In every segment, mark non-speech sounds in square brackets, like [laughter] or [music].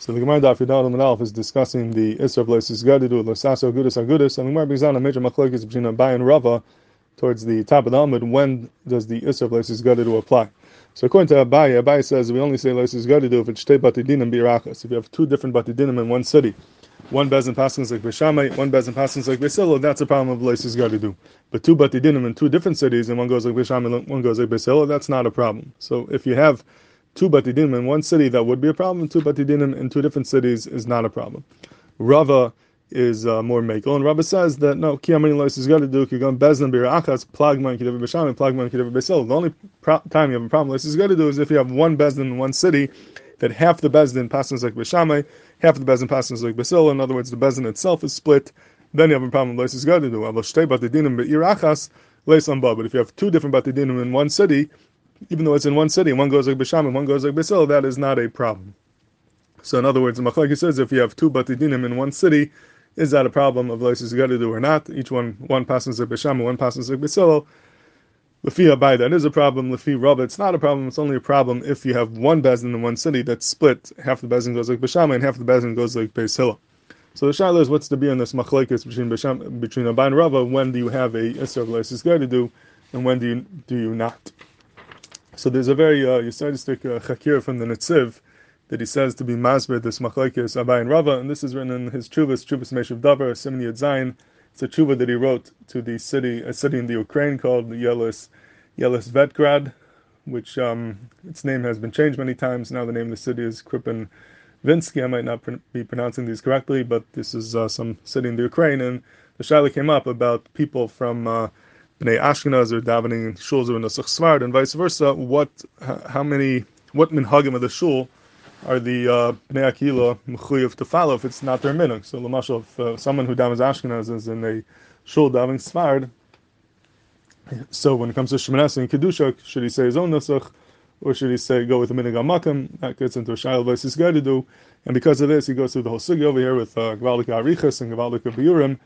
So the Gemara Daf Yudal Alf is discussing the Isra of Leisis Gadidu, Lesaso Gudus Agudus, and the Gemara brings down a major machlokes between Abai and Rava towards the top of the Amud. When does the Isra of Gadidu apply? So according to Abai, Abai says we only say Leisis Gadidu if it's Shtei Batidinim Birachas. If you have two different Batidinim in one city, one bezin passes like Beshamai, one bezin passes like Besilo, that's a problem of Leisis Gadidu. But two Batidinim in two different cities, and one goes like Beshamai, one goes like Besilo, that's not a problem. So if you have two batidinim in one city, that would be a problem. Two batidinim in two different cities is not a problem. Rava is uh, more makel, and Rava says that no, kiyamani lois is got to do kigon bezna birachas plagman kidav b'shamim plagman kidav b'sil. The only pro- time you have a problem lois is got to do is if you have one bezdin in one city, that half the bezdin passes like b'shamai, half the bezdin passes like b'sil. In other words, the bezdin itself is split. Then you have a problem lois is got to do. But if you have two different batidinim in one city even though it's in one city, one goes like Bisham and one goes like Bisil, that is not a problem. So in other words, the Machlaki says if you have two Batidinim in one city, is that a problem of Lysis do or not? Each one one passes like Bisham and one passes like Bisil. Lefi Abai, that is a problem. Lefi Rabba, it's not a problem. It's only a problem if you have one bezin in one city that's split. Half the bezin goes like Bisham and half the bezin goes like Beis So the shaila is what's to be in this machlekes between Bisham, between Abai and Rava? When do you have a Isra of Lysis do, and when do you do you not? So there's a very uh, Yisraelistic uh, chakir from the Netziv that he says to be masbid this machlekes Abai and Rava, and this is written in his Chuvas, Chuvas Meshiv Davar, Simon Yud It's a chuva that he wrote to the city, a city in the Ukraine called Yelis, Yelis Vetgrad, which um, its name has been changed many times. Now the name of the city is Kripin Vinsky. I might not pr- be pronouncing these correctly, but this is uh, some city in the Ukraine, and the shaila came up about people from uh, Bnei Ashkenaz are davening in shuls of Nusach Sfard, and vice versa. What, how many, what minhagim of the shul are the uh, Bnei Akila mechuyev to follow if it's not their minhag? So, Lamashal, if uh, someone who davens Ashkenaz is in a shul davening Sfard, so when it comes to Shemoneh and Kedusha, should he say his own Nusach, or should he say go with the minhag Makam? That gets into a guy to do, and because of this, he goes through the whole sugi over here with uh, Gavaldik Arichas and Gavaldik Biurim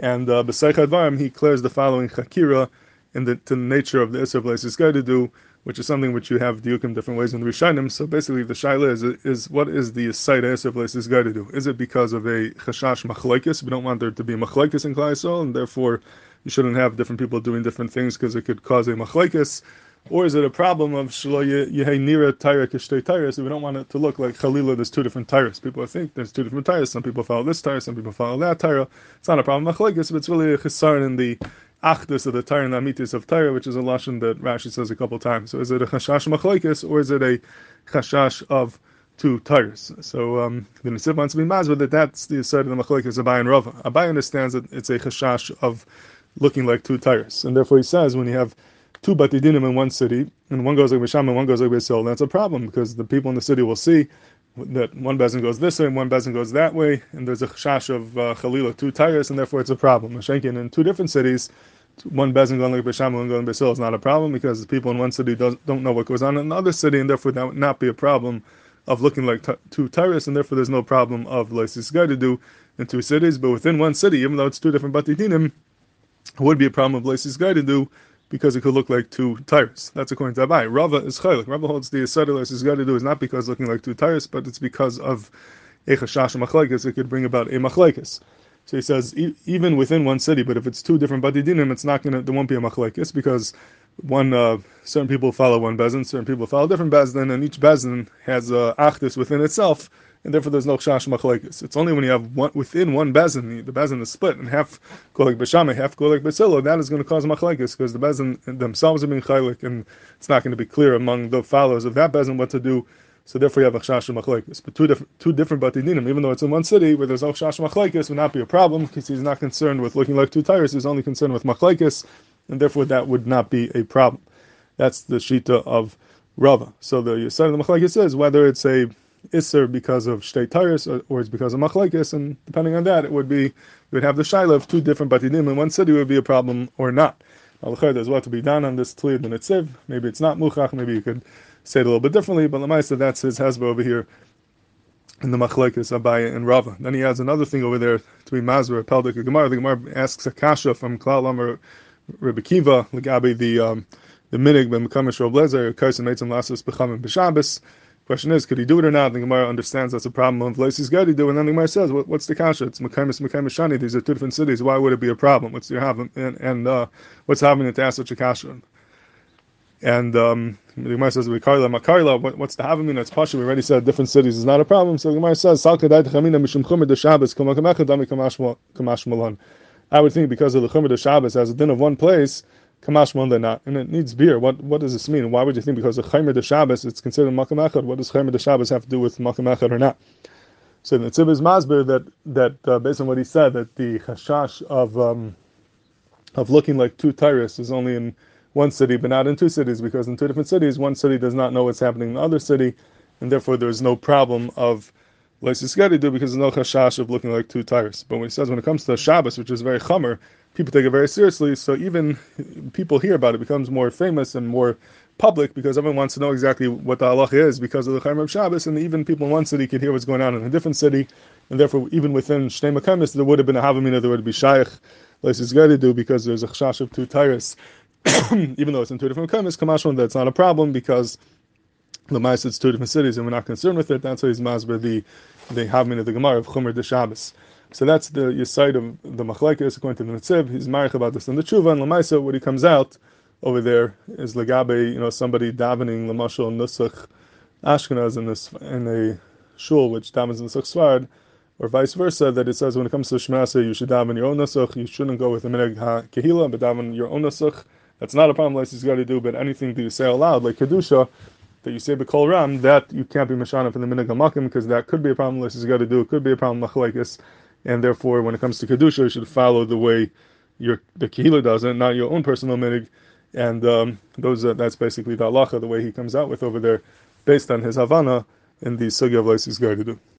and uh, B'Seich he declares the following Chakira in the, to the nature of the Isra Blaisis to do, which is something which you have diukim different ways in the Rishonim. So basically, the shaila is, is what is the site Isra Blaisis to do? Is it because of a chashash machlekes? We don't want there to be machlekes in Klai and therefore you shouldn't have different people doing different things because it could cause a machlekes. Or is it a problem of shlo yehei nira tyra kishtei tyra? So we don't want it to look like chalila. There's two different tyres. People think there's two different tyres. Some people follow this tyre. Some people follow that tyre. It's not a problem but it's really a chisar in the achdus of the tyre and the amitis of tyre, which is a lashon that Rashi says a couple times. So is it a chashash machlekes or is it a chashash of two tires. So um, the Netziv wants to be mazvah that that's the side of the machlekes Abai and Rava. Abai understands that it's a chashash of looking like two tires, and therefore he says when you have two batidinim in one city, and one goes like Bisham and one goes like Beisil, that's a problem because the people in the city will see that one bezin goes this way and one bezin goes that way, and there's a chash of uh, chalila, two tires, and therefore it's a problem. Mashenkin in two different cities, one bezin going like Bisham and one going Beisil is not a problem because the people in one city does, don't know what goes on in another city, and therefore that would not be a problem of looking like t- two tires, and therefore there's no problem of Lysis to do in two cities, but within one city, even though it's two different batidinim, would be a problem of Lysis to do because it could look like two tires. That's according to Abai. Rava is chaylik. Rava holds the Yisraelis is got to do is not because looking like two tires, but it's because of a chashash machlekes. It could bring about a machlekes. So he says e- even within one city, but if it's two different badidinim, it's not gonna there won't be a machlekes because one uh, certain people follow one bezin, certain people follow different bezin, and each bezin has a achdis within itself and therefore there's no chash. It's only when you have one within one bezin, the bezin is split, and half go like b'shame, half go like b'silo, that is going to cause machlekes because the bezin themselves are being chaylik, and it's not going to be clear among the followers of that bezin what to do. So therefore, you have a chash. But two different two different batidinim, even though it's in one city where there's no chash would not be a problem because he's not concerned with looking like two tires. He's only concerned with machlekes, and therefore that would not be a problem. That's the shita of Rava. So the side of the machlekes says whether it's a Isser because of Shtei Tyrus or, or, it's because of Machlaikis, and depending on that, it would be, you would have the Shaila of two different Batidim in one city would be a problem or not. Al there's what to be done on this Tliyad and. Maybe it's not Muchach, maybe you could say it a little bit differently, but Lamaisa, that's his Hezbo over here in the Machlaikis, Abaya, and Rava. Then he adds another thing over there to be Mazra, Peldik, Gemara. The Gemara asks a Kasha from Klal or Rebbe Kiva, the um, the minig ben mekamish roblezer kaisim eitzim lasos bechamim b'shabes Question is, could he do it or not? The Gemara understands that's a problem of Leisis Gadidu, and then the Gemara says, what, what's the kasha? It's Mekaimis, Mekaimis Shani. These are two different cities. Why would it be a problem? What's your having and, and uh, what's happening to ask such a kasha? And um, the Gemara says, "Makarla, Makarla." What, what's the havamina? It's pasha. We already said different cities is not a problem. So the Gemara says, "Salka dai chamina mishum chumer de Shabbos kamakamechad dami kamash malon." I would think because of the chumer de Shabbos as a din of one place, Kamash Monday not, and it needs beer. What what does this mean? Why would you think because of Chaymer de Shabbos it's considered Makam Echad? What does Chaymer de Shabbos have to do with Makam Echad or not? So the Tzib is Masber that that uh, based on what he said that the chashash of um, of looking like two Tyrus is only in one city but not in two cities because in two different cities one city does not know what's happening in the other city, and therefore there is no problem of do because there's no chashash of looking like two Tyrus. But when he says when it comes to Shabbos, which is very chamer, people take it very seriously. So even people hear about it, becomes more famous and more public because everyone wants to know exactly what the halach is because of the Chayim of Shabbos, and even people in one city could hear what's going on in a different city, and therefore even within Shnei Makamis there would have been a Havamina, there would be Shaykh, like it's to do because there's a chash of two tires, [coughs] even though it's in two different Makamis, Kamashon, that's not a problem because the Ma'as it's two different cities and we're not concerned with it. That's why he's Masber the the Havamina, the Gemara of Chumer de Shabbos. So that's the side of the machlekes according to the Netziv. He's marich about this in the tshuva and lamaisa. When he comes out over there is legabe, you know, somebody davening lamashal nusach Ashkenaz in this in a shul which davens nusach sfard, or vice versa. That it says when it comes to shmasa, you should daven your own nusach. You shouldn't go with the minhag ha kehila, but daven your own nusach. That's not a problem. Like he's got to do, but anything that you say aloud, like kedusha, that you say b'kol ram, that you can't be mashana for the minhag hamakim because that could be a problem. Like he's got to do, it could be a problem machlekes and therefore, when it comes to kedusha, you should follow the way your the kehila does it, not your own personal minig. And um, those uh, that's basically the halacha, the way he comes out with over there, based on his havana in the sugya of Leisis Gardidu.